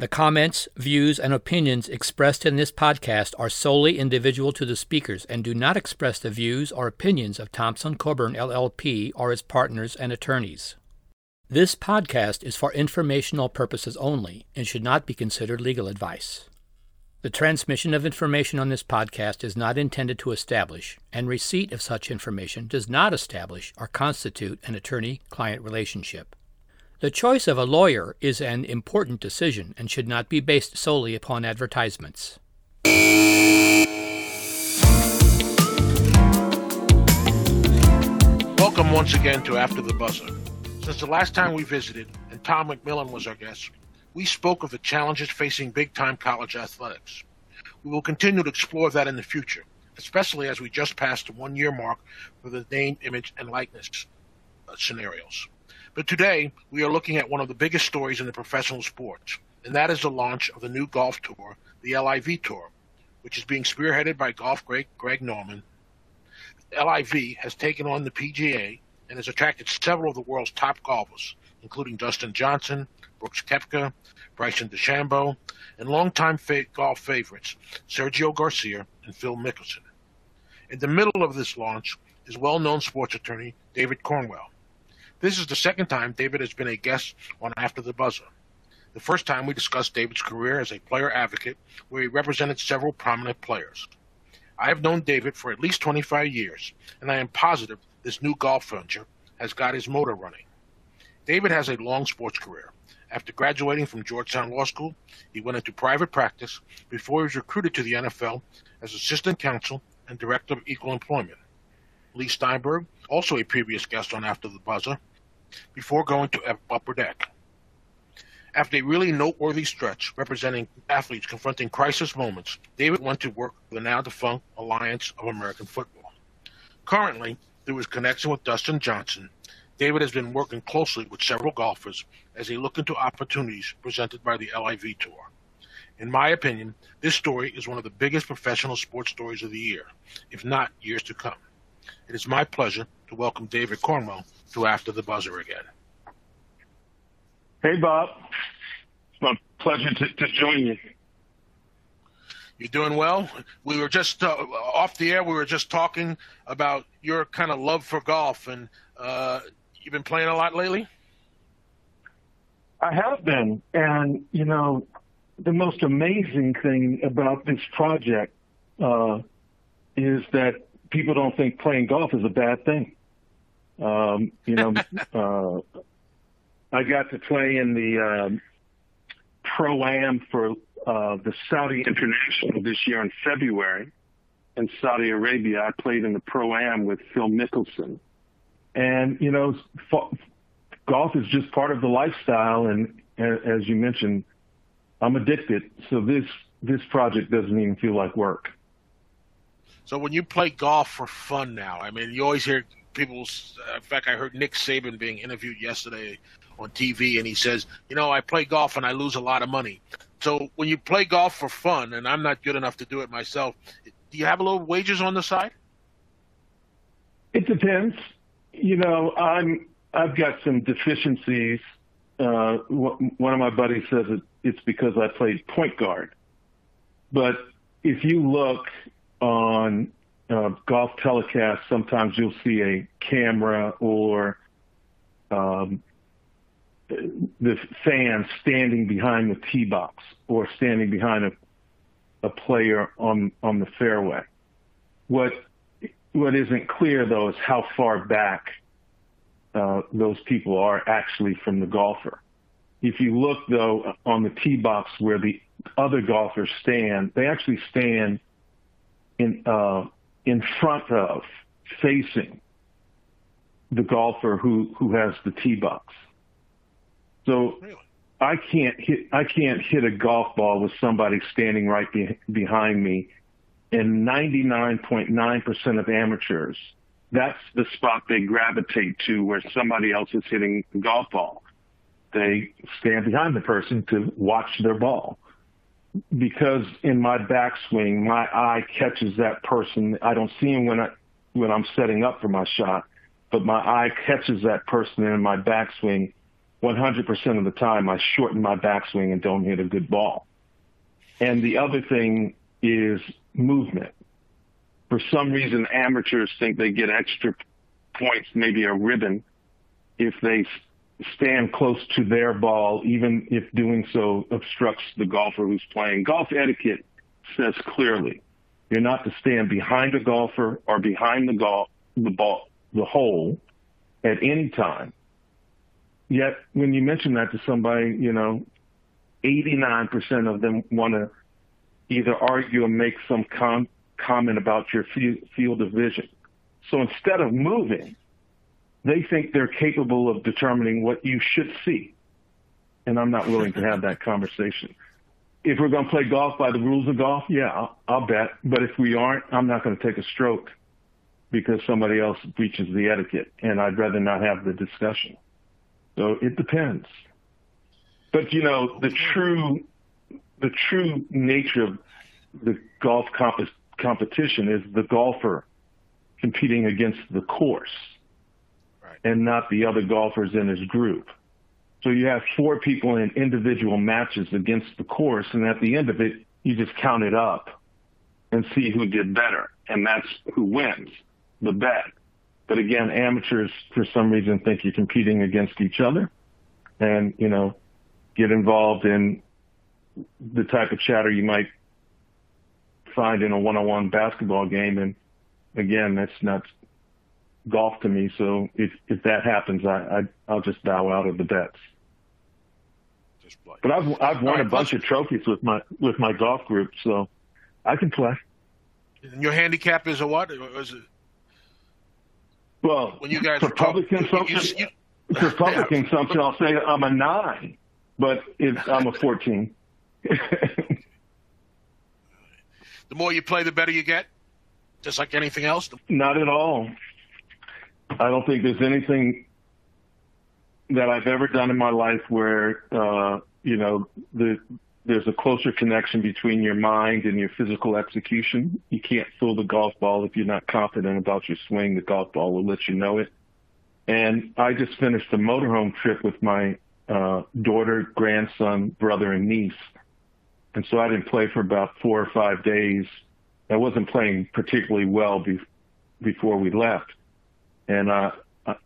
The comments, views, and opinions expressed in this podcast are solely individual to the speakers and do not express the views or opinions of Thompson Coburn LLP or its partners and attorneys. This podcast is for informational purposes only and should not be considered legal advice. The transmission of information on this podcast is not intended to establish, and receipt of such information does not establish or constitute an attorney client relationship. The choice of a lawyer is an important decision and should not be based solely upon advertisements. Welcome once again to After the Buzzer. Since the last time we visited, and Tom McMillan was our guest, we spoke of the challenges facing big time college athletics. We will continue to explore that in the future, especially as we just passed the one year mark for the name, image, and likeness uh, scenarios. But today, we are looking at one of the biggest stories in the professional sports, and that is the launch of the new golf tour, the LIV Tour, which is being spearheaded by golf great Greg Norman. LIV has taken on the PGA and has attracted several of the world's top golfers, including Dustin Johnson, Brooks Koepka, Bryson DeChambeau, and longtime fa- golf favorites Sergio Garcia and Phil Mickelson. In the middle of this launch is well-known sports attorney David Cornwell. This is the second time David has been a guest on After the Buzzer. The first time we discussed David's career as a player advocate, where he represented several prominent players. I have known David for at least 25 years, and I am positive this new golf venture has got his motor running. David has a long sports career. After graduating from Georgetown Law School, he went into private practice before he was recruited to the NFL as assistant counsel and director of equal employment. Leigh Steinberg, also a previous guest on After the Buzzer, before going to Upper Deck. After a really noteworthy stretch representing athletes confronting crisis moments, David went to work for the now defunct Alliance of American Football. Currently, through his connection with Dustin Johnson, David has been working closely with several golfers as they look into opportunities presented by the LIV Tour. In my opinion, this story is one of the biggest professional sports stories of the year, if not years to come. It is my pleasure to welcome David Cornwell to After the Buzzer again. Hey, Bob. It's my pleasure to, to join you. You're doing well. We were just uh, off the air. We were just talking about your kind of love for golf, and uh, you've been playing a lot lately. I have been, and you know, the most amazing thing about this project uh, is that people don't think playing golf is a bad thing. Um, you know, uh, I got to play in the um, pro am for uh, the Saudi International this year in February. In Saudi Arabia, I played in the pro am with Phil Mickelson, and you know, f- golf is just part of the lifestyle. And as you mentioned, I'm addicted. So this this project doesn't even feel like work. So when you play golf for fun now, I mean, you always hear people. In fact, I heard Nick Saban being interviewed yesterday on TV, and he says, "You know, I play golf and I lose a lot of money." So when you play golf for fun, and I'm not good enough to do it myself, do you have a little wages on the side? It depends. You know, I'm I've got some deficiencies. Uh, one of my buddies says it, it's because I played point guard, but if you look on golf telecasts, sometimes you'll see a camera or um, the fan standing behind the tee box or standing behind a, player on on the fairway. What what isn't clear though is how far back uh, those people are actually from the golfer. If you look though on the tee box where the other golfers stand, they actually stand in front of, facing the golfer who who has the tee box. So really? I can't hit I can't hit a golf ball with somebody standing right be, behind me. And 99.9% of amateurs, that's the spot they gravitate to where somebody else is hitting the golf ball. They stand behind the person to watch their ball because in my backswing, my eye catches that person. I don't see him when I when I'm setting up for my shot, but my eye catches that person in my backswing, 100% of the time I shorten my backswing and don't hit a good ball. And the other thing is movement. For some reason, amateurs think they get extra points, maybe a ribbon, if they stand close to their ball, even if doing so obstructs the golfer who's playing. Golf etiquette says clearly, you're not to stand behind a golfer or behind the golf, the ball, the hole at any time. Yet when you mention that to somebody, you know, 89% of them want to either argue or make some com- comment about your field of vision. So instead of moving, they think they're capable of determining what you should see. And I'm not willing to have that conversation. If we're going to play golf by the rules of golf, yeah, I'll, I'll bet. But if we aren't, I'm not going to take a stroke because somebody else breaches the etiquette, and I'd rather not have the discussion. So it depends. But you know, the true, the true nature of the golf comp- competition is the golfer competing against the course. And not the other golfers in his group. So you have four people in individual matches against the course, and at the end of it, you just count it up and see who did better, and that's who wins the bet. But again, amateurs for some reason think you're competing against each other, and you know, get involved in the type of chatter you might find in a one-on-one basketball game. And again, that's not golf to me. So if if that happens, I, I will just bow out of the bets. But I've I've won right, a bunch of trophies with my with my golf group, so I can play. And your handicap is a what? Is it? Well, when you guys for public consumption, you, you, for public yeah. consumption, I'll say I'm a nine, but I'm a fourteen. the more you play, the better you get. Just like anything else. Not at all. I don't think there's anything that I've ever done in my life where uh, you know the there's a closer connection between your mind and your physical execution. You can't throw the golf ball if you're not confident about your swing. The golf ball will let you know it. And I just finished a motorhome trip with my uh, daughter, grandson, brother, and niece. And so I didn't play for about four or five days. I wasn't playing particularly well be- before we left. And uh,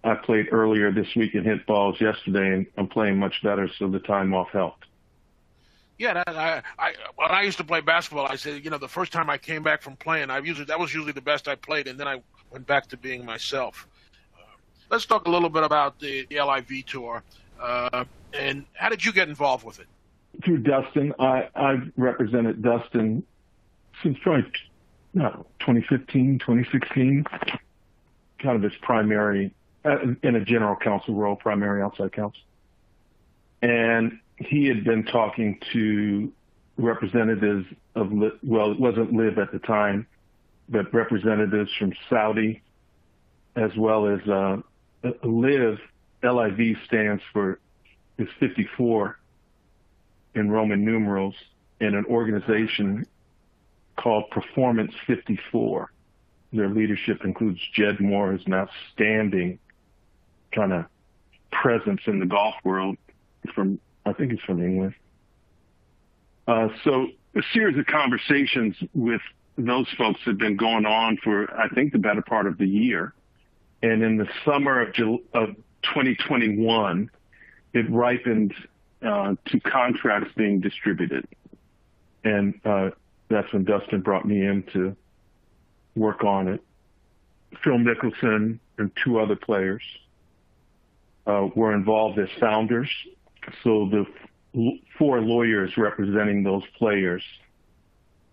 I played earlier this week and hit balls yesterday, and I'm playing much better, so the time off helped. Yeah, that, I, I when I used to play basketball, I said, you know, the first time I came back from playing, I usually that was usually the best I played, and then I went back to being myself. Uh, let's talk a little bit about the, the LIV tour, uh, and how did you get involved with it? Through Dustin, I I've represented Dustin since probably no 2015, 2016, kind of his primary uh, in a general counsel role, primary outside counsel, and he had been talking to representatives of, well, it wasn't LIV at the time, but representatives from Saudi, as well as uh, LIV. LIV stands for is 54 in Roman numerals, and an organization called Performance 54. Their leadership includes Jed Moore, who's an outstanding kind of presence in the golf world from I think it's from England. Uh, so a series of conversations with those folks had been going on for, I think, the better part of the year. And in the summer of, of 2021, it ripened uh, to contracts being distributed. And uh, that's when Dustin brought me in to work on it. Phil Mickelson and two other players uh, were involved as founders so the four lawyers representing those players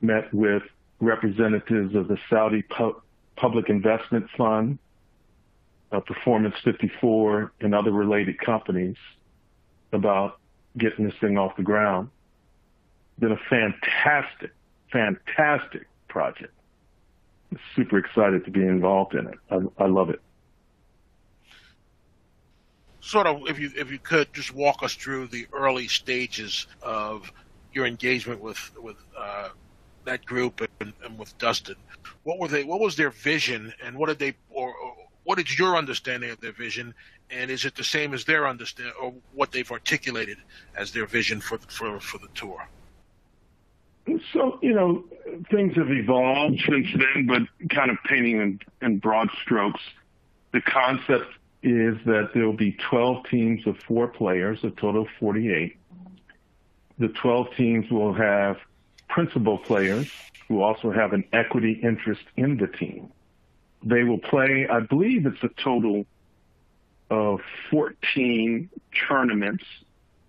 met with representatives of the Saudi Public Investment Fund, uh, Performance 54, and other related companies about getting this thing off the ground. Been a fantastic, fantastic project. Super excited to be involved in it. I, I love it sort of, if you if you could, just walk us through the early stages of your engagement with with uh, that group and, and, with Dustin. What were they? What was their vision, and what did they or, or what is your understanding of their vision, and is it the same as their understand or what they've articulated as their vision for for for the tour? So you know, things have evolved since then, but kind of painting in, in broad strokes, the concept is that there will be 12 teams of four players, a total of 48. The 12 teams will have principal players who also have an equity interest in the team. They will play, I believe it's a total of 14 tournaments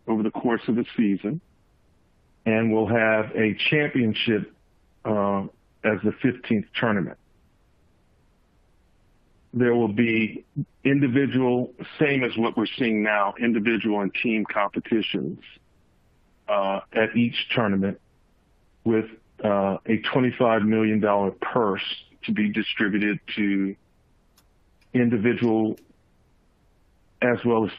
over the course of the season, and we'll have a championship uh, as the 15th tournament. There will be individual, same as what we're seeing now, individual and team competitions uh, at each tournament with uh, a $25 million purse to be distributed to individual as well as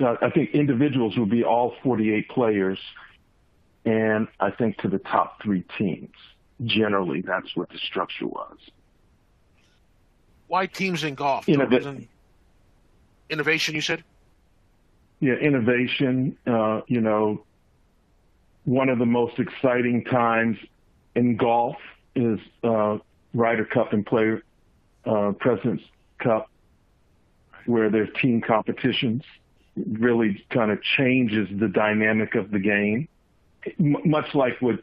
uh, I think individuals will be all 48 players, and I think to the top three teams. Generally, that's what the structure was. Why teams in golf? Innov- innovation, you said? Yeah, innovation. Uh, you know, one of the most exciting times in golf is uh, Ryder Cup and Player uh, President's Cup, where there's team competitions. It really kind of changes the dynamic of the game, M- much like what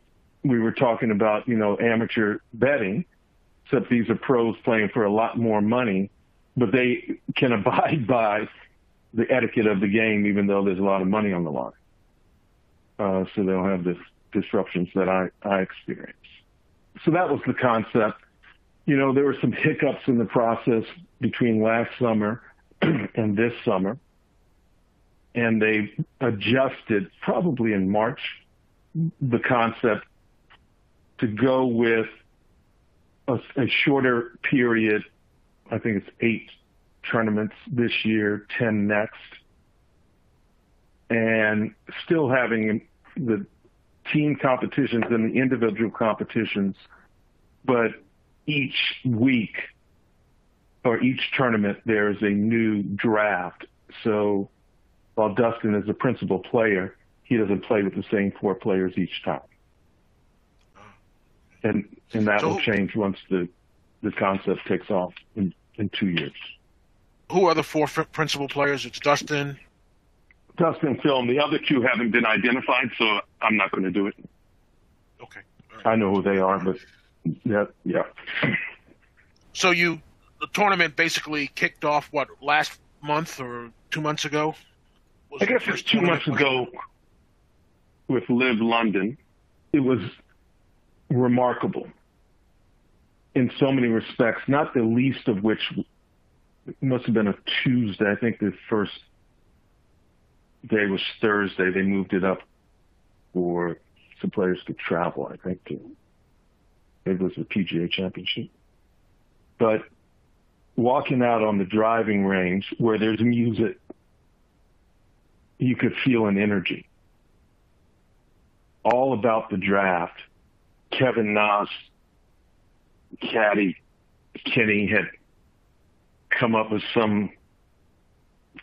we were talking about, you know, amateur betting, except these are pros playing for a lot more money, but they can abide by the etiquette of the game, even though there's a lot of money on the line. Uh, so they don't have the disruptions that I, I experienced. So that was the concept. You know, there were some hiccups in the process between last summer and this summer, and they adjusted probably in March the concept to go with a, shorter period. I think it's eight tournaments this year, 10 next, and still having the team competitions and the individual competitions, but each week or each tournament there is a new draft. So while Dustin is the principal player, he doesn't play with the same four players each time. And and that so, will change once the the concept takes off in, in two years. Who are the four principal players? It's Dustin, Dustin Phil. The other two haven't been identified, so I'm not going to do it. Okay. Right. I know who they are, but yeah, yeah. So you, the tournament basically kicked off what last month or two months ago? I guess it was two months ago with LIV London. It was remarkable in so many respects, not the least of which must have been a Tuesday. I think the first day was Thursday. They moved it up for some players to travel, I think, it was the PGA Championship. But walking out on the driving range where there's music, you could feel an energy. All about the draft. Kevin Na, caddy, Kenny had come up with some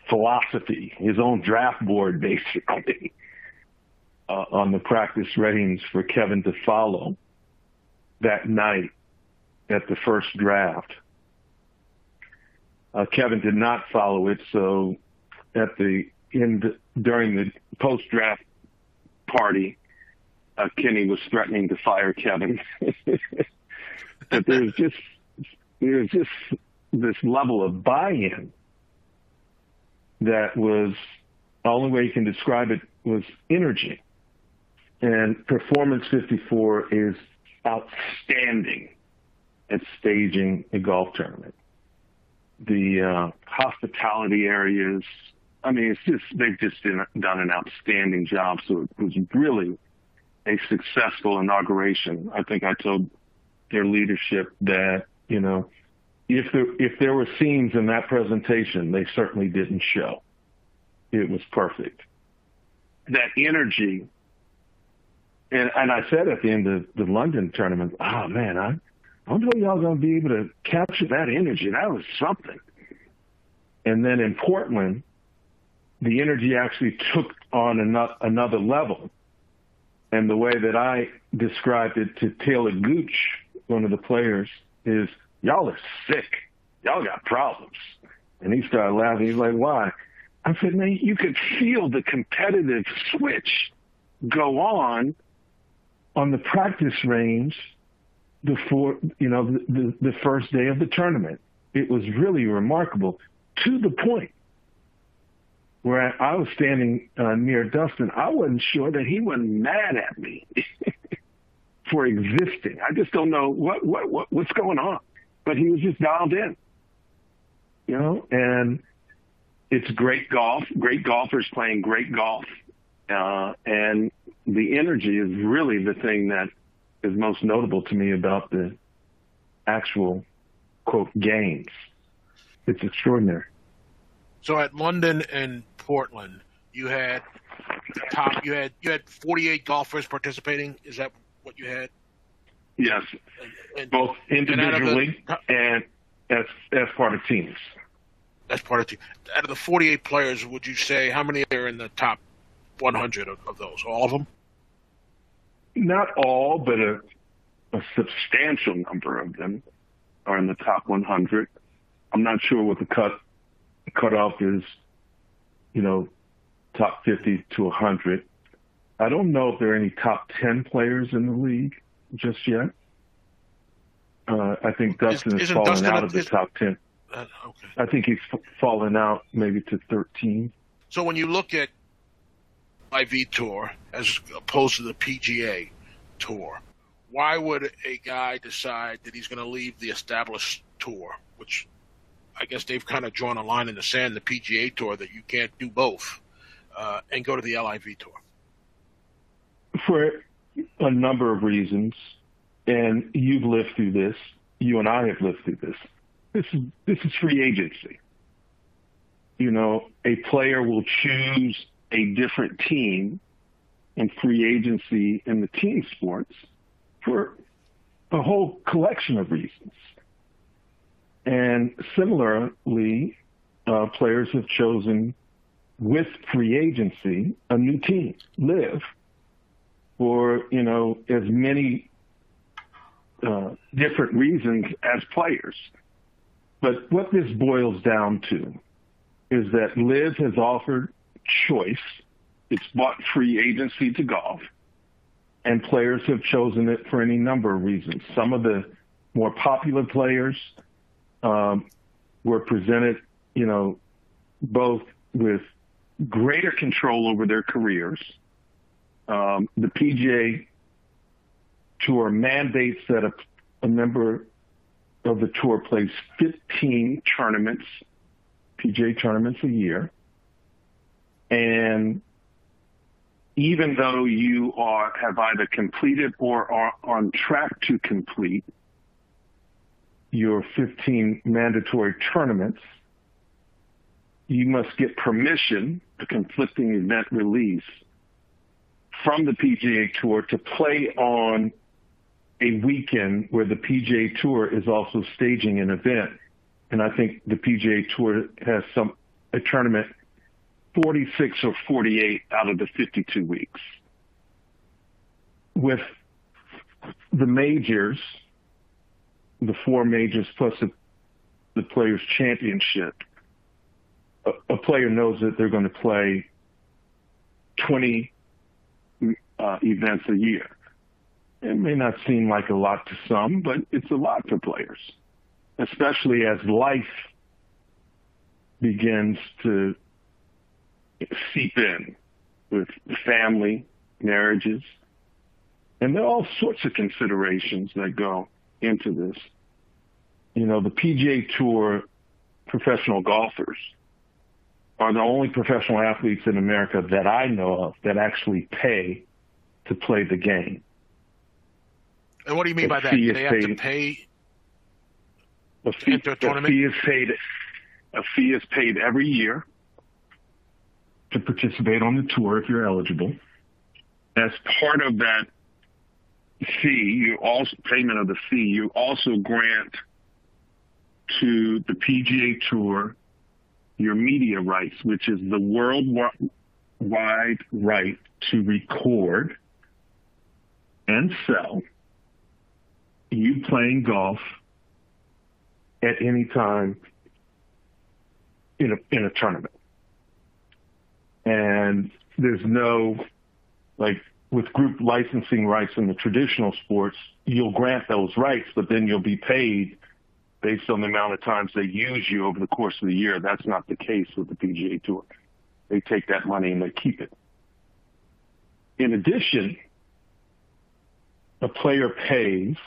philosophy, his own draft board, basically, uh, on the practice readings for Kevin to follow that night at the first draft. Uh, Kevin did not follow it, so at the end, during the post-draft party, uh, Kenny was threatening to fire Kevin. but there's just there's just this level of buy-in that was the only way you can describe it was energy. And Performance 54 is outstanding at staging a golf tournament. The uh, hospitality areas, I mean, it's just, they've just done an outstanding job. So it was really a successful inauguration. I think I told their leadership that, you know, if there if there were scenes in that presentation, they certainly didn't show. It was perfect. That energy, and and I said at the end of the London tournament, oh man, I I don't know y'all gonna be able to capture that energy. That was something. And then in Portland, the energy actually took on another level. And the way that I described it to Taylor Gooch, one of the players, is y'all are sick. Y'all got problems. And he started laughing. He's like, why? I said, man, you could feel the competitive switch go on on the practice range before, you know, the, the, the first day of the tournament. It was really remarkable to the point where I, was standing uh, near Dustin. I wasn't sure that he wasn't mad at me for existing. I just don't know what, what, what, what's going on, but he was just dialed in, you know, and it's great golf, great golfers playing great golf. Uh, and the energy is really the thing that is most notable to me about the actual quote games. It's extraordinary. So at London and Portland, you had top. You had you had 48 golfers participating. Is that what you had? Yes, and, both individually and, the, and, as as part of teams. As part of team. Out of the 48 players, would you say how many are in the top 100 of, of those? All of them? Not all, but a, a substantial number of them are in the top 100. I'm not sure what the cut cutoff is, you know, top 50 to 100. I don't know if there are any top 10 players in the league just yet. Uh, I think Dustin is, has fallen Dustin out of the is, top 10. Uh, okay. I think he's f- fallen out maybe to 13. So when you look at LIV Tour as opposed to the PGA Tour, why would a guy decide that he's going to leave the established tour, which I guess they've kind of drawn a line in the sand, the PGA Tour, that you can't do both, uh, and go to the LIV Tour? For a number of reasons, and you've lived through this. You and I have lived through this. This is this is free agency. You know, a player will choose a different team in free agency in the team sports for a whole collection of reasons. And similarly, uh, players have chosen with free agency a new team, LIV, for you know as many uh, different reasons as players. But what this boils down to is that LIV has offered choice. It's bought free agency to golf, and players have chosen it for any number of reasons. Some of the more popular players were presented, you know, both with greater control over their careers. Um, the PGA Tour mandates that a, a member of the tour plays 15 tournaments, PGA tournaments a year. And even though you are have either completed or are on track to complete your 15 mandatory tournaments, you must get permission, a conflicting event release, from the PGA Tour to play on a weekend where the PGA Tour is also staging an event. And I think the PGA Tour has some a tournament 46 or 48 out of the 52 weeks. With the majors, the four majors plus the, the players championship, a, a, player knows that they're going to play 20 uh, events a year. It may not seem like a lot to some, but it's a lot for players, especially as life begins to seep in with family, marriages, and there are all sorts of considerations that go into this. You know, the PGA Tour professional golfers are the only professional athletes in America that I know of that actually pay to play the game. And what do you mean the by that? They have paid, to pay a fee, a fee is paid. A fee is paid every year to participate on the tour if you're eligible. As part of that fee, you also payment of the fee, you also grant to the PGA Tour your media rights, which is the worldwide right to record and sell you playing golf at any time in a in a tournament. And there's no like with group licensing rights in the traditional sports, you'll grant those rights, but then you'll be paid based on the amount of times they use you over the course of the year. That's not the case with the PGA Tour. They take that money and they keep it. In addition, a player pays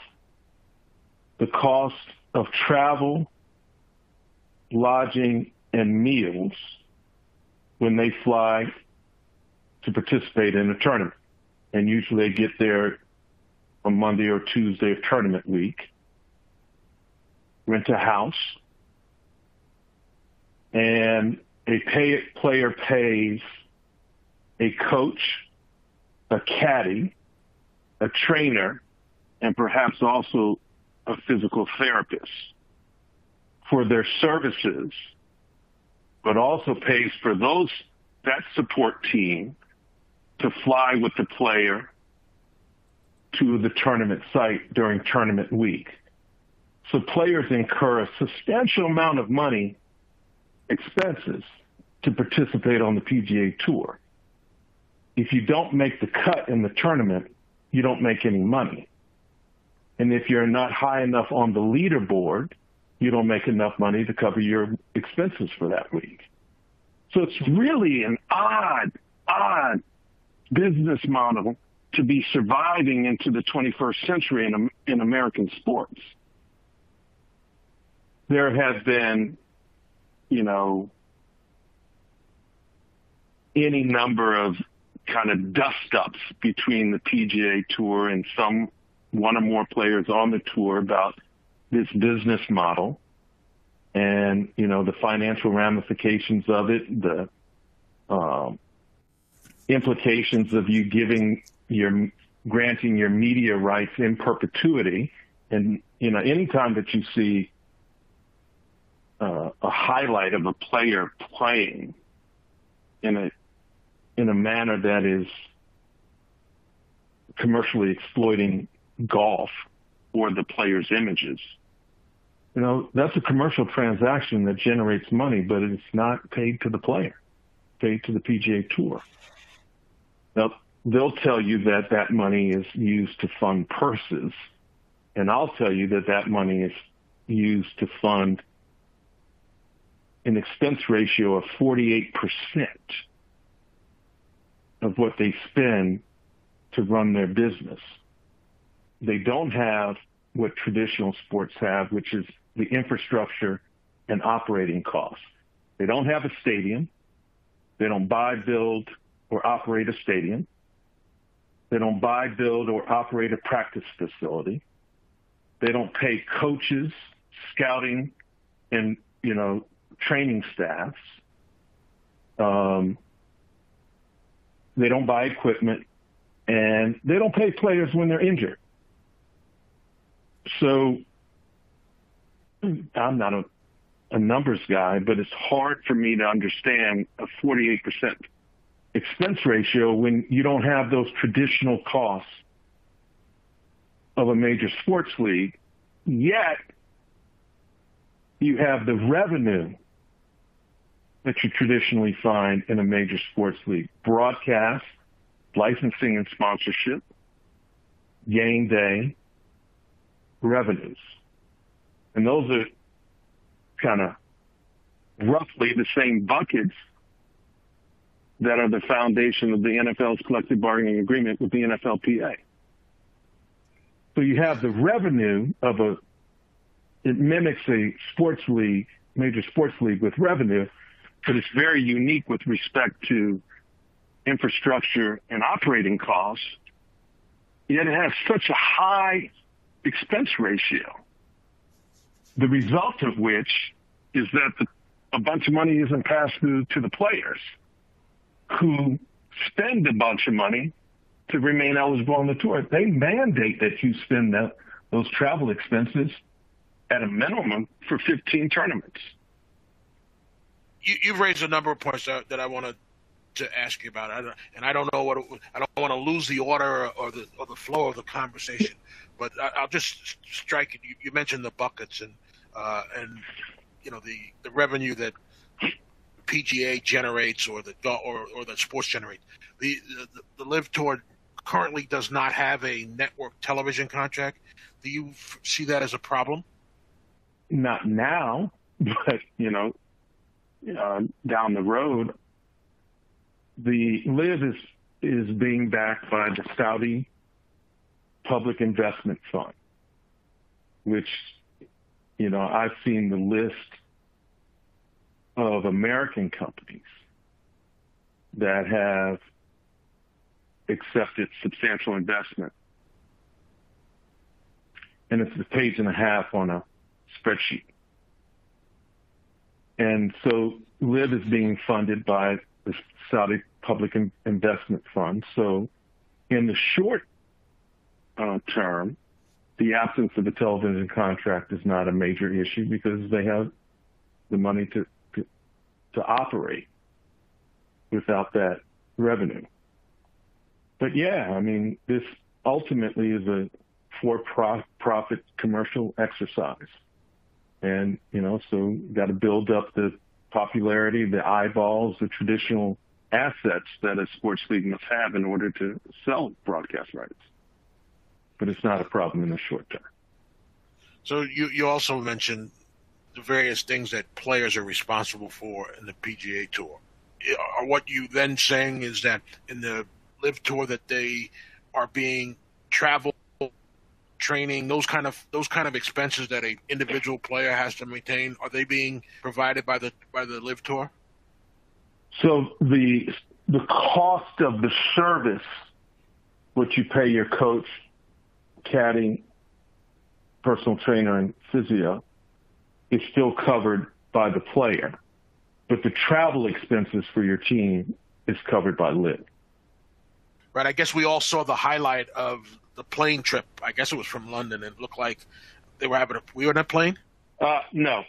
the cost of travel, lodging, and meals when they fly to participate in a tournament. And usually they get there on Monday or Tuesday of tournament week, rent a house, and a pay, player pays a coach, a caddy, a trainer, and perhaps also a physical therapist for their services, but also pays for those that support team to fly with the player to the tournament site during tournament week. So players incur a substantial amount of money expenses to participate on the PGA Tour. If you don't make the cut in the tournament, you don't make any money. And if you're not high enough on the leaderboard, you don't make enough money to cover your expenses for that week. So it's really an odd, odd business model to be surviving into the 21st century in, in American sports. There have been, you know, any number of kind of dust ups between the PGA Tour and some one or more players on the tour about this business model and you know the financial ramifications of it, the um, implications of you giving your granting your media rights in perpetuity, and you know anytime that you see uh, a highlight of a player playing in a in a manner that is commercially exploiting golf or the player's images. You know, that's a commercial transaction that generates money, but it's not paid to the player, paid to the PGA Tour. They'll tell you that that money is used to fund purses, and I'll tell you that that money is used to fund an expense ratio of 48% of what they spend to run their business. They don't have what traditional sports have, which is the infrastructure and operating costs. They don't have a stadium. They don't buy, build, or operate a stadium. They don't buy, build, or operate a practice facility. They don't pay coaches, scouting, and you know training staffs. Um, they don't buy equipment, and they don't pay players when they're injured. So I'm not a, a numbers guy, but it's hard for me to understand a 48% expense ratio when you don't have those traditional costs of a major sports league, yet you have the revenue that you traditionally find in a major sports league. Broadcast, licensing and sponsorship, game day, revenues. And those are kind of roughly the same buckets that are the foundation of the NFL's collective bargaining agreement with the NFLPA. So you have the revenue of a, it mimics a sports league, major sports league with revenue, but it's very unique with respect to infrastructure and operating costs. Yet it has such a high expense ratio. The result of which is that the, a bunch of money isn't passed through to the players who spend a bunch of money to remain eligible on the tour. They mandate that you spend that, those travel expenses at a minimum for 15 tournaments. you, have raised a number of points that, that I want to ask you about. I and I don't know what it, I don't want to lose the order or the or the flow of the conversation, but I, will just strike it. You, you, mentioned the buckets and uh, and you know the the revenue that PGA generates or the or or that sports generate. The the, the LIV Tour currently does not have a network television contract. Do you see that as a problem? Not now, but you know, uh, down the road, the LIV is is being backed by the Saudi Public Investment Fund, which you know I've seen the list of American companies that have accepted substantial investment. And it's a page and a half on a spreadsheet. And so LIV is being funded by the Saudi Public Investment Fund. So in the short uh, term, the absence of a television contract is not a major issue because they have the money to, to operate without that revenue. But yeah, I mean, this ultimately is a for-profit commercial exercise. And, you know, so got to build up the popularity, the eyeballs, the traditional assets that a sports league must have in order to sell broadcast rights. But it's not a problem in the short term. So you, you also mentioned the various things that players are responsible for in the PGA Tour. Are what you then saying is that in the LIV Tour that they are being travel training those kind of those kind of expenses that a individual player has to maintain are they being provided by the by the LIV Tour so the the cost of the service what you pay your coach caddy personal trainer and physio is still covered by the player but the travel expenses for your team is covered by LIV right? I guess we all saw the highlight of the plane trip. I guess it was from London. and It looked like they were having a. We were on a plane. Uh, no.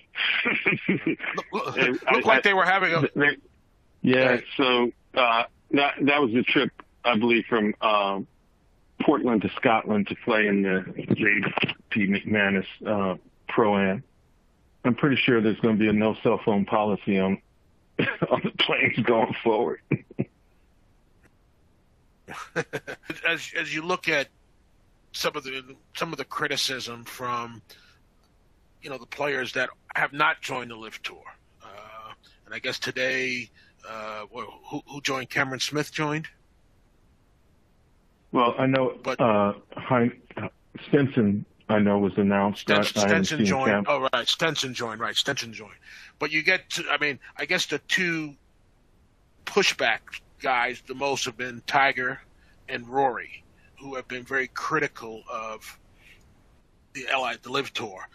look, looked like they were having a. They, yeah. So uh, that that was the trip, I believe, from um, Portland to Scotland to play in the JP McManus uh, Pro Am. I'm pretty sure there's going to be a no cell phone policy on on the planes going forward. as as you look at some of the some of the criticism from you know the players that have not joined the LIV Tour, uh, and I guess today, uh, who, who joined? Cameron Smith joined. Well, I know, but uh, Hein, Stenson, I know was announced. Stenson, Stenson joined. Oh, right, Stenson joined. Right, Stenson joined. But you get, to, I mean, I guess the two pushback guys the most have been Tiger and Rory, who have been very critical of the LI, the LIV Tour.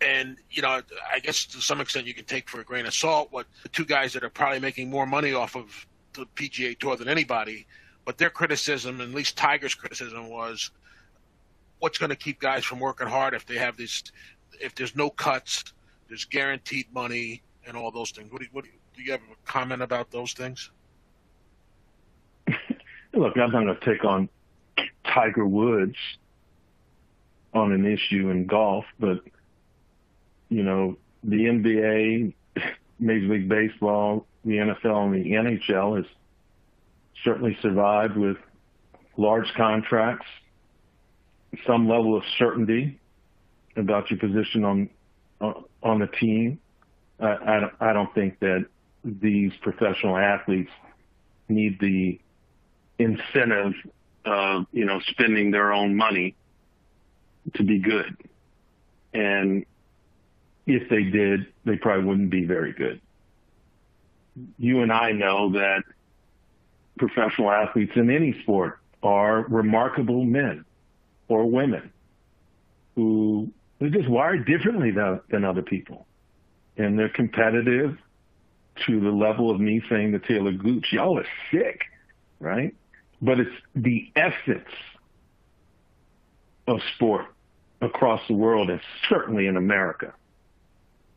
And, you know, I guess to some extent you can take for a grain of salt what the two guys that are probably making more money off of the PGA Tour than anybody, but their criticism, at least Tiger's criticism, was what's going to keep guys from working hard if they have this, if there's no cuts, there's guaranteed money, and all those things. What do you, what do you, do you have a comment about those things? Look, I'm not going to take on Tiger Woods on an issue in golf, but you know, the NBA, Major League Baseball, the NFL, and the NHL has certainly survived with large contracts, some level of certainty about your position on on the team. I, I, don't think that these professional athletes need the incentive of, you know, spending their own money to be good. And if they did, they probably wouldn't be very good. You and I know that professional athletes in any sport are remarkable men or women who are just wired differently than, than other people. And they're competitive to the level of me saying to Taylor Gooch, y'all are sick, right? but it's the essence of sport across the world and certainly in America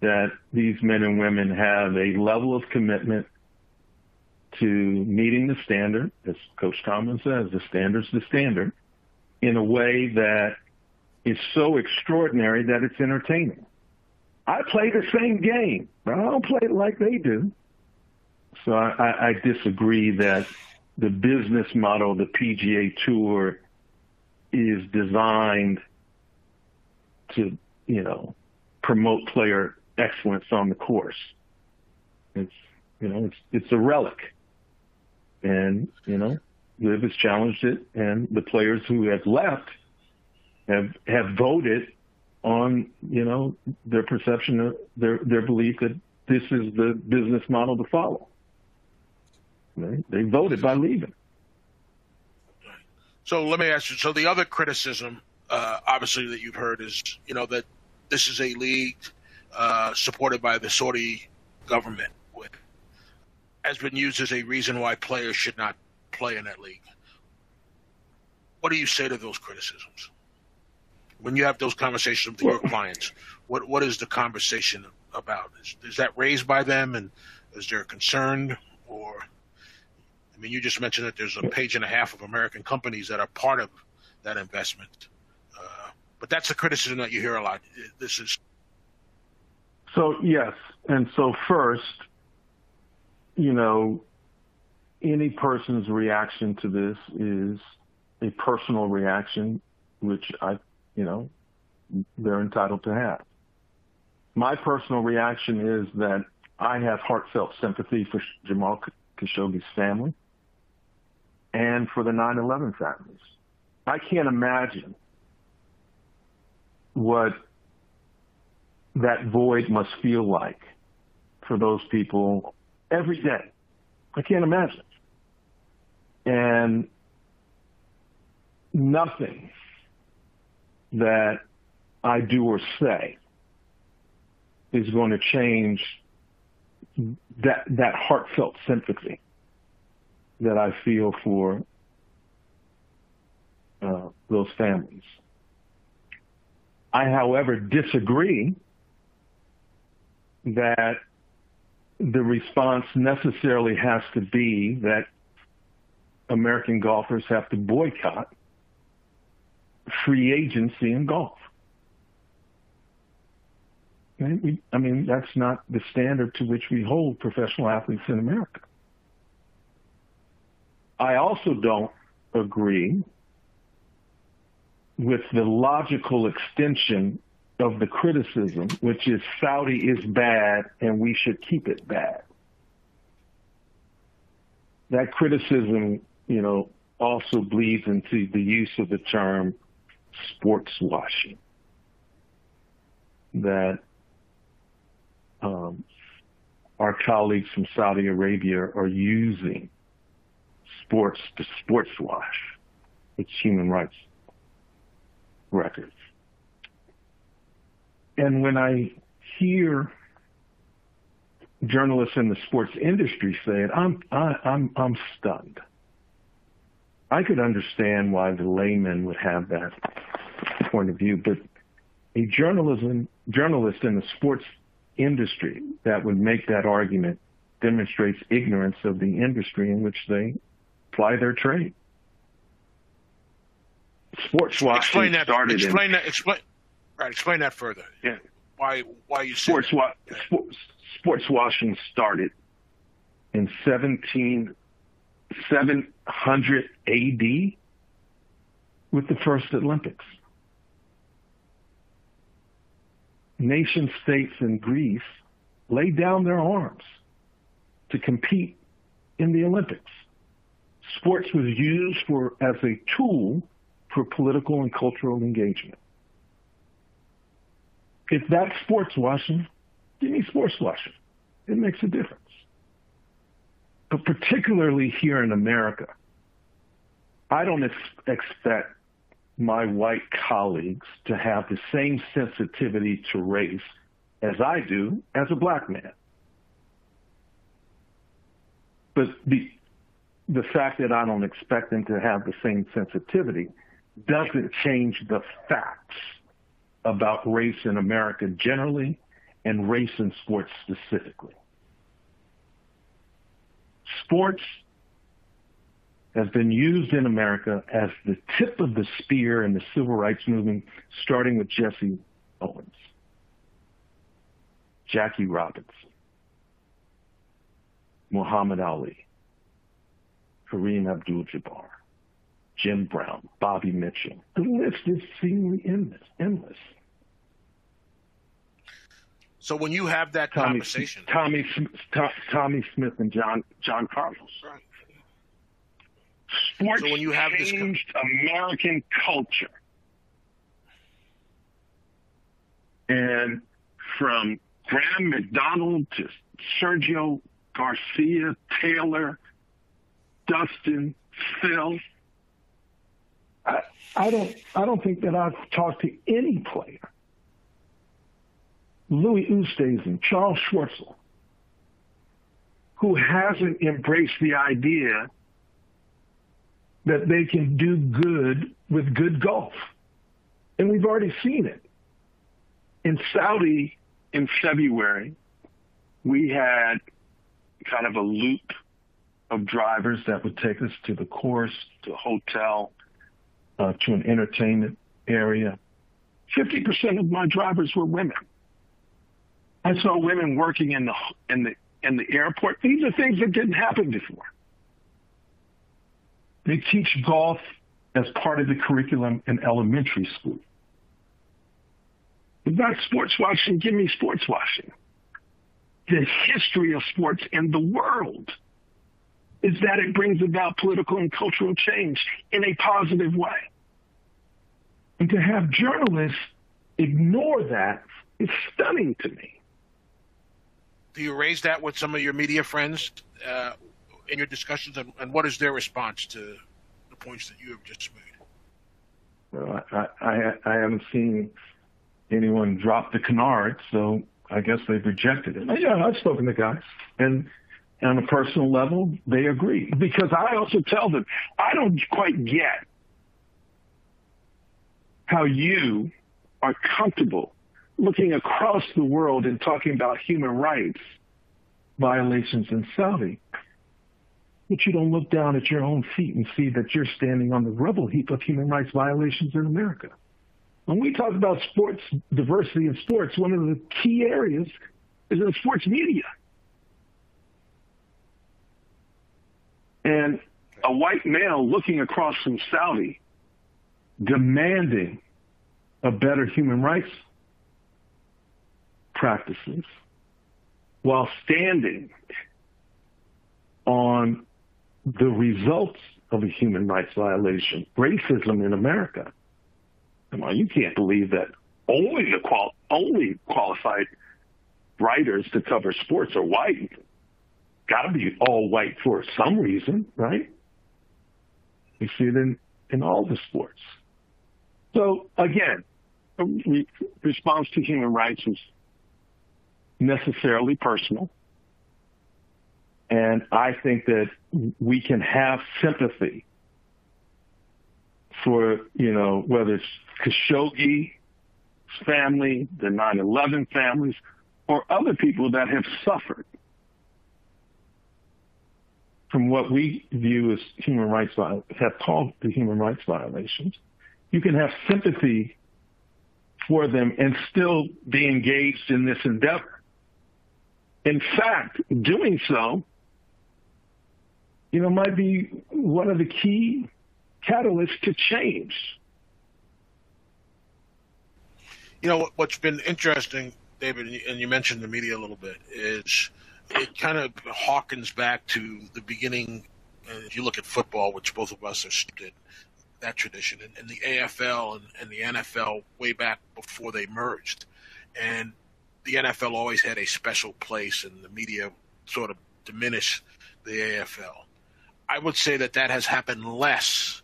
that these men and women have a level of commitment to meeting the standard, as Coach Tomlin says, the standard's the standard, in a way that is so extraordinary that it's entertaining. I play the same game, but I don't play it like they do. So I, I, I disagree that the business model of the PGA Tour is designed to, you know, promote player excellence on the course. It's, you know, it's it's a relic, and you know, LIV has challenged it, and the players who have left have have voted on, you know, their perception of their their belief that this is the business model to follow. They, they voted by leaving. So let me ask you. So the other criticism, uh, obviously, that you've heard is, you know, that this is a league uh, supported by the Saudi government, with, has been used as a reason why players should not play in that league. What do you say to those criticisms? When you have those conversations with your clients, what what is the conversation about? Is, is that raised by them, and is there a concern, or I mean, you just mentioned that there's a page and a half of American companies that are part of that investment. Uh, but that's a criticism that you hear a lot. This is. So, yes. And so, first, you know, any person's reaction to this is a personal reaction, which I, you know, they're entitled to have. My personal reaction is that I have heartfelt sympathy for Jamal Khashoggi's family and for the 9/11 families. I can't imagine what that void must feel like for those people every day. I can't imagine. And nothing that I do or say is going to change that that heartfelt sympathy that I feel for uh, those families. I, however, disagree that the response necessarily has to be that American golfers have to boycott free agency in golf. I mean, that's not the standard to which we hold professional athletes in America. I also don't agree with the logical extension of the criticism, which is Saudi is bad and we should keep it bad. That criticism, you know, also bleeds into the use of the term sports washing. That um, our colleagues from Saudi Arabia are using sports to sports wash its human rights records. And when I hear journalists in the sports industry say it, I'm I, I'm I'm stunned. I could understand why the layman would have that point of view, but a journalism journalist in the sports industry that would make that argument demonstrates ignorance of the industry in which they ply their trade. Sports washing explain that, started explain in, that. Explain. Right. Explain that further. Yeah. Why? Why you sports wa- sports, sports washing started in 17 700 AD with the first Olympics. Nation states in Greece laid down their arms to compete in the Olympics sports was used for as a tool for political and cultural engagement. If that's sports washing, give me sports washing. It makes a difference. But particularly here in America, I don't ex- expect my white colleagues to have the same sensitivity to race as I do as a black man. But the, the fact that I don't expect them to have the same sensitivity doesn't change the facts about race in America generally and race in sports specifically. Sports has been used in America as the tip of the spear in the civil rights movement, starting with Jesse Owens, Jackie Robinson, Muhammad Ali, Kareem Abdul-Jabbar, Jim Brown, Bobby Mitchell. The list is seemingly endless. endless. So when you have that Tommie, conversation, Tommie, Tommie Smith and John John Carlos. Right. Sports So when you have this changed American culture, and from Graeme McDowell to Sergio Garcia, Talor, Dustin, Phil. I, I don't. I don't think that I've talked to any player, Louis Oosthuizen, Charles Schwartzel, who hasn't embraced the idea that they can do good with good golf. And we've already seen it. In Saudi in February, we had kind of a loop of drivers that would take us to the course, to a hotel, uh, to an entertainment area. 50% of my drivers were women. I saw women working in the in the in the airport. These are things that didn't happen before. They teach golf as part of the curriculum in elementary school. If not sports washing, give me sports washing. The history of sports in the world is that it brings about political and cultural change in a positive way. And to have journalists ignore that is stunning to me. Do you raise that with some of your media friends uh, in your discussions, and, and what is their response to the points that you have just made? Well, I, I, I haven't seen anyone drop the canard, so I guess they've rejected it. Yeah, I've spoken to guys, and on a personal level, they agree. Because I also tell them, I don't quite get how you are comfortable looking across the world and talking about human rights violations in Saudi, but you don't look down at your own feet and see that you're standing on the rubble heap of human rights violations in America. When we talk about sports diversity in sports, one of the key areas is in sports media. And a white male looking across from Saudi demanding a better human rights practices while standing on the results of a human rights violation, racism in America. Come on, you can't believe that only the qual- only qualified writers to cover sports are white. Got to be all white for some reason, right? We see it in, in all the sports. So again, re- response to human rights is necessarily personal. And I think that we can have sympathy for, you know, whether it's Khashoggi's family, the 9-11 families, or other people that have suffered from what we view as human rights, have called the human rights violations. You can have sympathy for them and still be engaged in this endeavor. In fact, doing so, you know, might be one of the key catalysts to change. You know, what's been interesting, David, and you mentioned the media a little bit, is it kind of harkens back to the beginning. If you look at football, which both of us are in, that tradition, and, and the AFL and, and the NFL way back before they merged. And the NFL always had a special place, and the media sort of diminished the AFL. I would say that that has happened less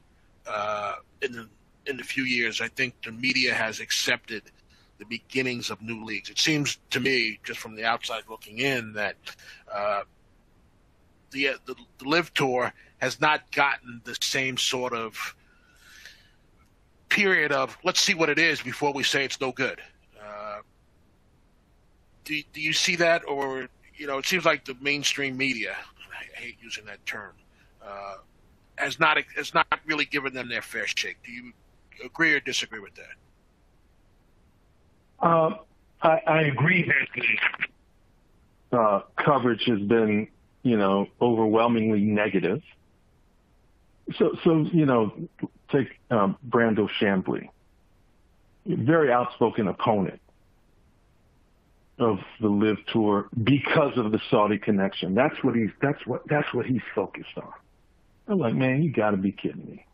uh, in the in the few years. I think the media has accepted the beginnings of new leagues. It seems to me, just from the outside looking in, that uh, the, the the LIV Tour has not gotten the same sort of period of let's see what it is before we say it's no good. Do, do you see that, or you know, it seems like the mainstream media, I hate using that term, uh, has not has not really given them their fair shake. Do you agree or disagree with that? Uh, I, I, agree that the uh, coverage has been, you know, overwhelmingly negative. So, so you know, take um, Brandel Chamblee, very outspoken opponent of the LIV tour because of the Saudi connection. That's what he's that's what that's what he's focused on. I'm like, man, you got to be kidding me.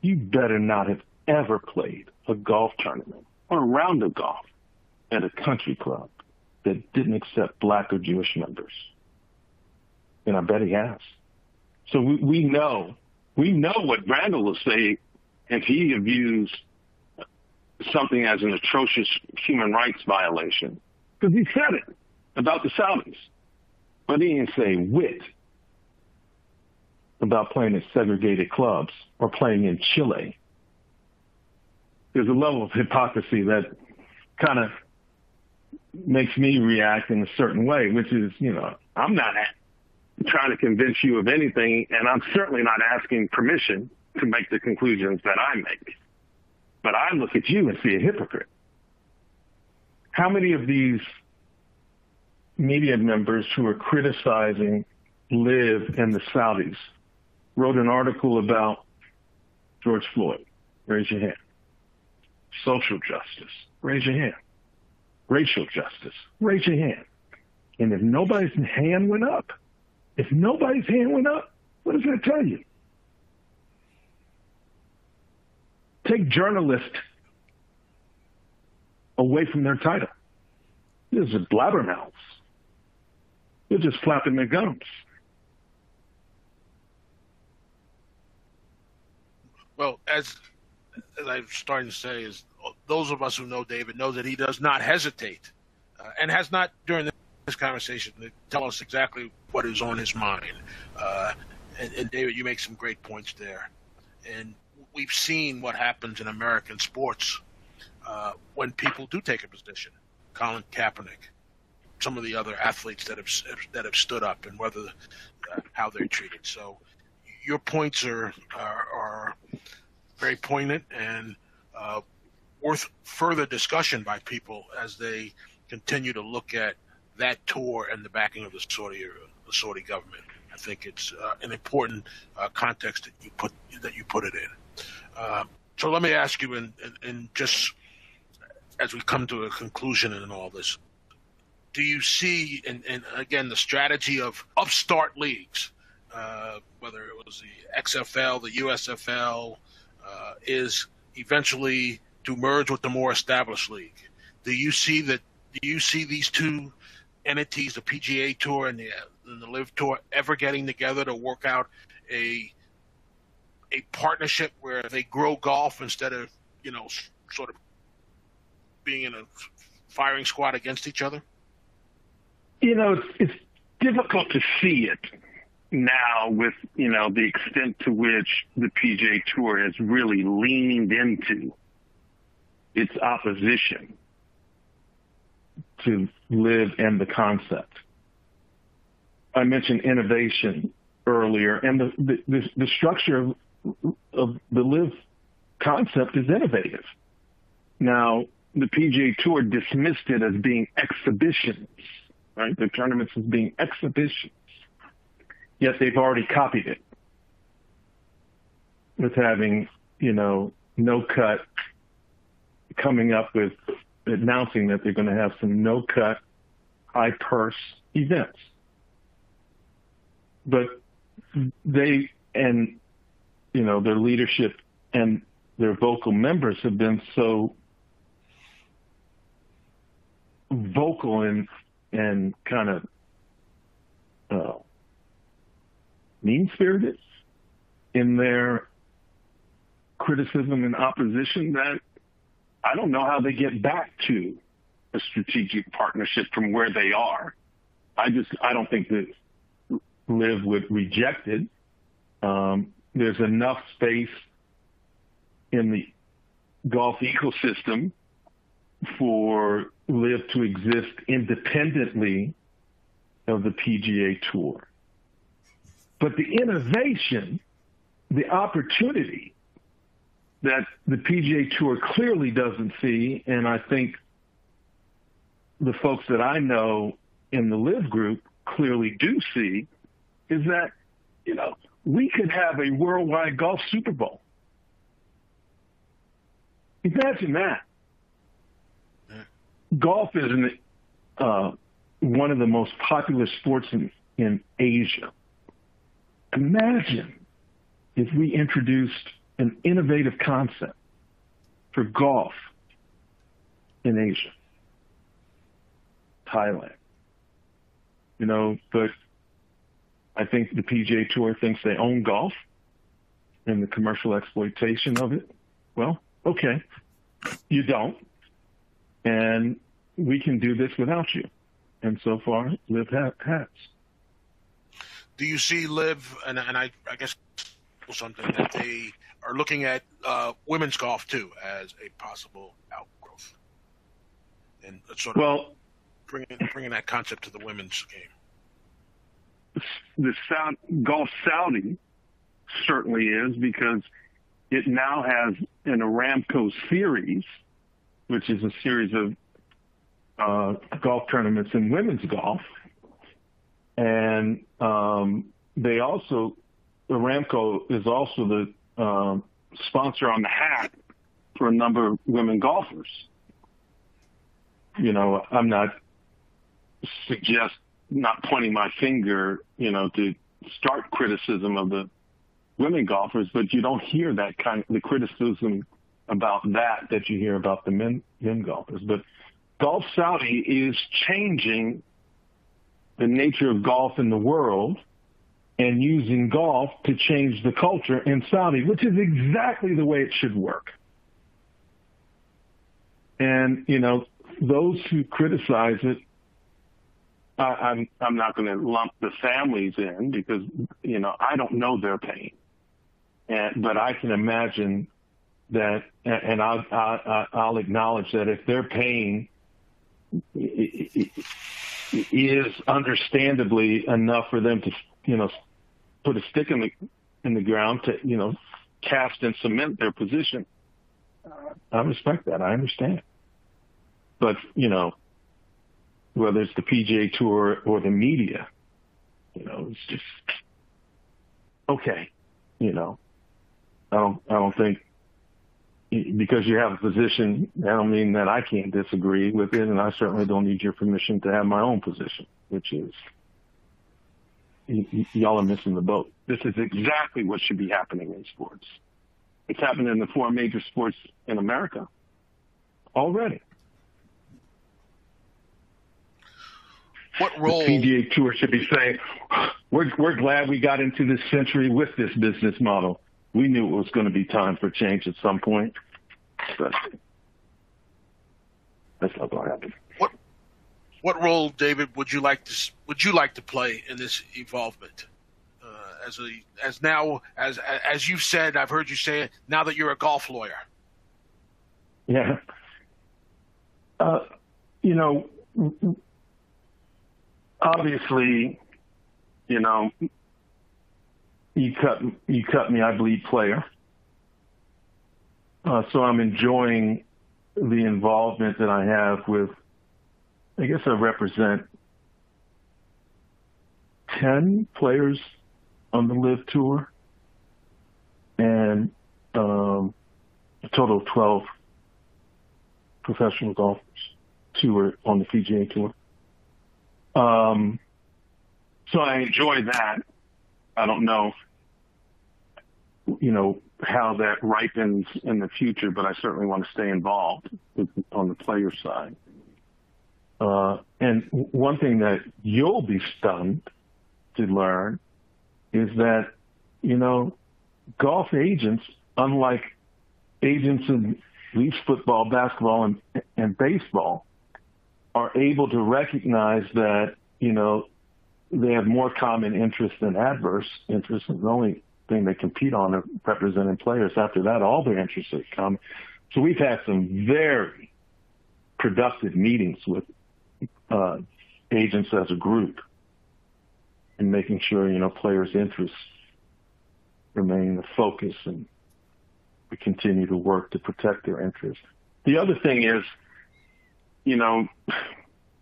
You better not have ever played a golf tournament or a round of golf at a country club that didn't accept black or Jewish members. And I bet he has. So we, we know, we know what Brandel will say if he views something as an atrocious human rights violation. Because he said it about the Saudis. But he didn't say whit about playing in segregated clubs or playing in Chile. There's a level of hypocrisy that kind of makes me react in a certain way, which is, you know, I'm not trying to convince you of anything, and I'm certainly not asking permission to make the conclusions that I make. But I look at you and see a hypocrite. How many of these media members who are criticizing LIV and the Saudis wrote an article about George Floyd? Raise your hand. Social justice. Raise your hand. Racial justice. Raise your hand. And if nobody's hand went up, if nobody's hand went up, what does that tell you? Take journalists away from their title. This is blabbermouths. They're just flapping their gums. Well, as as I'm starting to say, is those of us who know David know that he does not hesitate, uh, and has not during this conversation to tell us exactly what is on his mind. Uh, and, and David, you make some great points there, and we've seen what happens in American sports uh, when people do take a position. Colin Kaepernick, some of the other athletes that have that have stood up, and whether uh, how they're treated. So, your points are are, are very poignant and uh, worth further discussion by people as they continue to look at that tour and the backing of the Saudi the Saudi government. I think it's uh, an important uh, context that you put that you put it in. Uh, so let me ask you, in, in, in, just as we come to a conclusion in all this, do you see, and, again, the strategy of upstart leagues, uh, whether it was the XFL, the USFL, uh, is eventually to merge with the more established league? Do you see that? Do you see these two entities, the PGA Tour and the, and the LIV Tour, ever getting together to work out a a partnership where they grow golf instead of you know sort of being in a firing squad against each other? You know, it's, it's difficult to see it now with you know the extent to which the PGA Tour has really leaned into its opposition to LIV and the concept. I mentioned innovation earlier, and the the, the structure of the LIV concept is innovative. Now, the PGA Tour dismissed it as being exhibitions, right? The tournaments as being exhibitions. Yet they've already copied it with having, you know, no cut coming up with announcing that they're going to have some no cut, high purse events. But they, and you know, their leadership and their vocal members have been so vocal and and kind of uh, mean spirited in their criticism and opposition that I don't know how they get back to a strategic partnership from where they are. I just I don't think that LIV would reject it. Um, there's enough space in the golf ecosystem for LIV to exist independently of the PGA Tour. But the innovation, the opportunity that the PGA Tour clearly doesn't see, and I think the folks that I know in the LIV group clearly do see, is that, you know, we could have a worldwide golf Super Bowl. Imagine that. Golf is an, uh, one of the most popular sports in, in Asia. Imagine if we introduced an innovative concept for golf in Asia, Thailand. You know, but I think the PGA Tour thinks they own golf and the commercial exploitation of it. Well, okay, you don't. And we can do this without you. And so far, LIV has. Do you see LIV, and, and I, I guess something that they are looking at uh, women's golf too as a possible outgrowth, and sort of well, bringing bringing that concept to the women's game. The Saudi, golf Saudi certainly is because it now has an Aramco series, which is a series of uh, golf tournaments in women's golf, and um, they also Aramco is also the um, sponsor on the hat for a number of women golfers. You know, I'm not suggest not pointing my finger, you know, to start criticism of the women golfers, but you don't hear that kind of the criticism about that that you hear about the men men golfers. But Golf Saudi is changing the nature of golf in the world and using golf to change the culture in Saudi, which is exactly the way it should work. And, you know, those who criticize it, I, I'm, I'm not going to lump the families in because, you know, I don't know their pain. And, but I can imagine that, and I'll, I'll, I'll acknowledge that if their pain is understandably enough for them to, you know, put a stick in the in the ground to, you know, cast and cement their position. I respect that. I understand. But, you know, whether it's the PGA Tour or the media, you know, it's just okay. You know, I don't. I don't think because you have a position, I don't mean that I can't disagree with it, and I certainly don't need your permission to have my own position, which is y- y'all are missing the boat. This is exactly what should be happening in sports. It's happening in the four major sports in America already. What role? The PGA Tour should be saying, "We're we're glad we got into this century with this business model." we knew it was going to be time for change at some point, but that's not going to happen. What what role, David, would you like to would you like to play in this evolvement? Uh, as a as now as as you've said, I've heard you say it. Now that you're a golf lawyer. Yeah. Uh, you know, obviously, you know, you cut you cut me, I bleed player. Uh, so I'm enjoying the involvement that I have with. I guess I represent ten players on the LIV tour, and um, a total of twelve professional golfers. Two are on the PGA tour. Um, so I enjoy that. I don't know, you know, how that ripens in the future, but I certainly want to stay involved with, on the player side. Uh, and one thing that you'll be stunned to learn is that, you know, golf agents, unlike agents in least football, basketball, and, and baseball, are able to recognize that, you know, they have more common interests than adverse interests. The only thing they compete on are representing players. After that, all their interests are common. So we've had some very productive meetings with uh, agents as a group and making sure, you know, players' interests remain the focus and we continue to work to protect their interests. The other thing is, you know,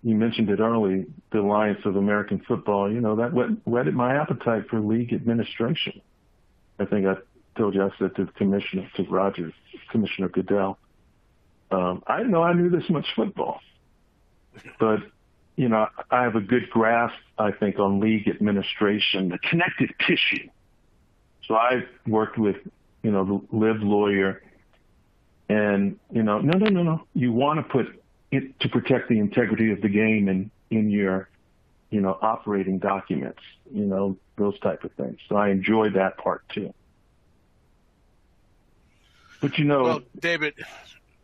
you mentioned it early, the Alliance of American Football, you know, that whetted my appetite for league administration. I think I told you I said to the commissioner, to Roger, Commissioner Goodell, um, I didn't know I knew this much football. But, you know, I have a good grasp, I think, on league administration, the connective tissue. So I've worked with, you know, the LIV lawyer and, you know, no, no, no, no. You want to put to protect the integrity of the game in, in your, you know, operating documents, you know, those type of things. So I enjoy that part too. But you know, well, David,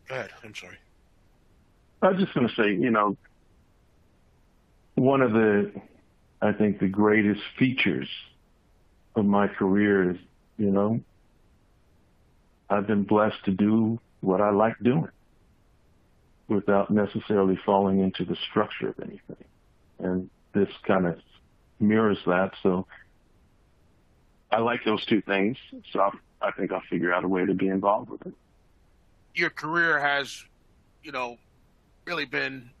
go ahead. I'm sorry. I was just going to say, you know, one of the, I think, the greatest features of my career is, you know, I've been blessed to do what I like doing without necessarily falling into the structure of anything. And this kind of mirrors that. So I like those two things. So I'll, I think I'll figure out a way to be involved with it. Your career has, you know, really been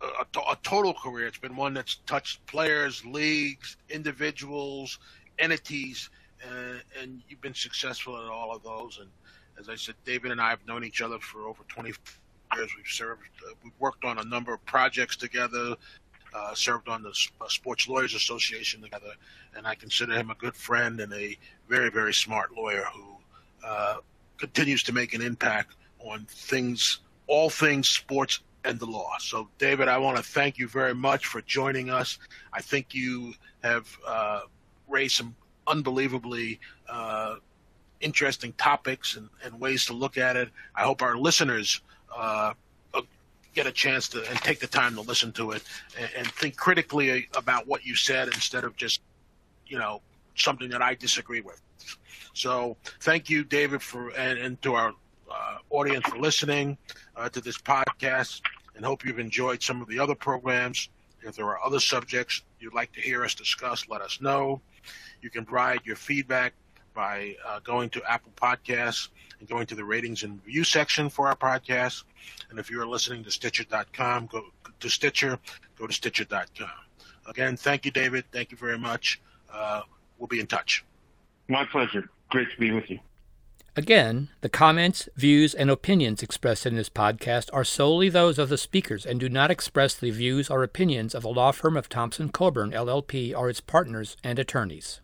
a, a, total career. It's been one that's touched players, leagues, individuals, entities, uh, and you've been successful at all of those. And as I said, David and I have known each other for over 20 years. We've served, uh, we've worked on a number of projects together, uh, served on the uh, Sports Lawyers Association together, and I consider him a good friend and a very, very smart lawyer who uh, continues to make an impact on things, all things sports and the law. So, David, I want to thank you very much for joining us. I think you have uh, raised some unbelievably uh, interesting topics and, and, ways to look at it. I hope our listeners uh, get a chance to and take the time to listen to it and, and, think critically about what you said instead of just, you know, something that I disagree with. So thank you, David, for and, and to our uh, audience for listening uh, to this podcast, and hope you've enjoyed some of the other programs. If there are other subjects you'd like to hear us discuss, let us know. You can provide your feedback by uh, going to Apple Podcasts and going to the ratings and review section for our podcast. And if you're listening to Stitcher.com, go to Stitcher, go to Stitcher.com. Again, thank you, David. Thank you very much. Uh, we'll be in touch. My pleasure. Great to be with you. Again, the comments, views, and opinions expressed in this podcast are solely those of the speakers and do not express the views or opinions of the law firm of Thompson Coburn, LLP, or its partners and attorneys.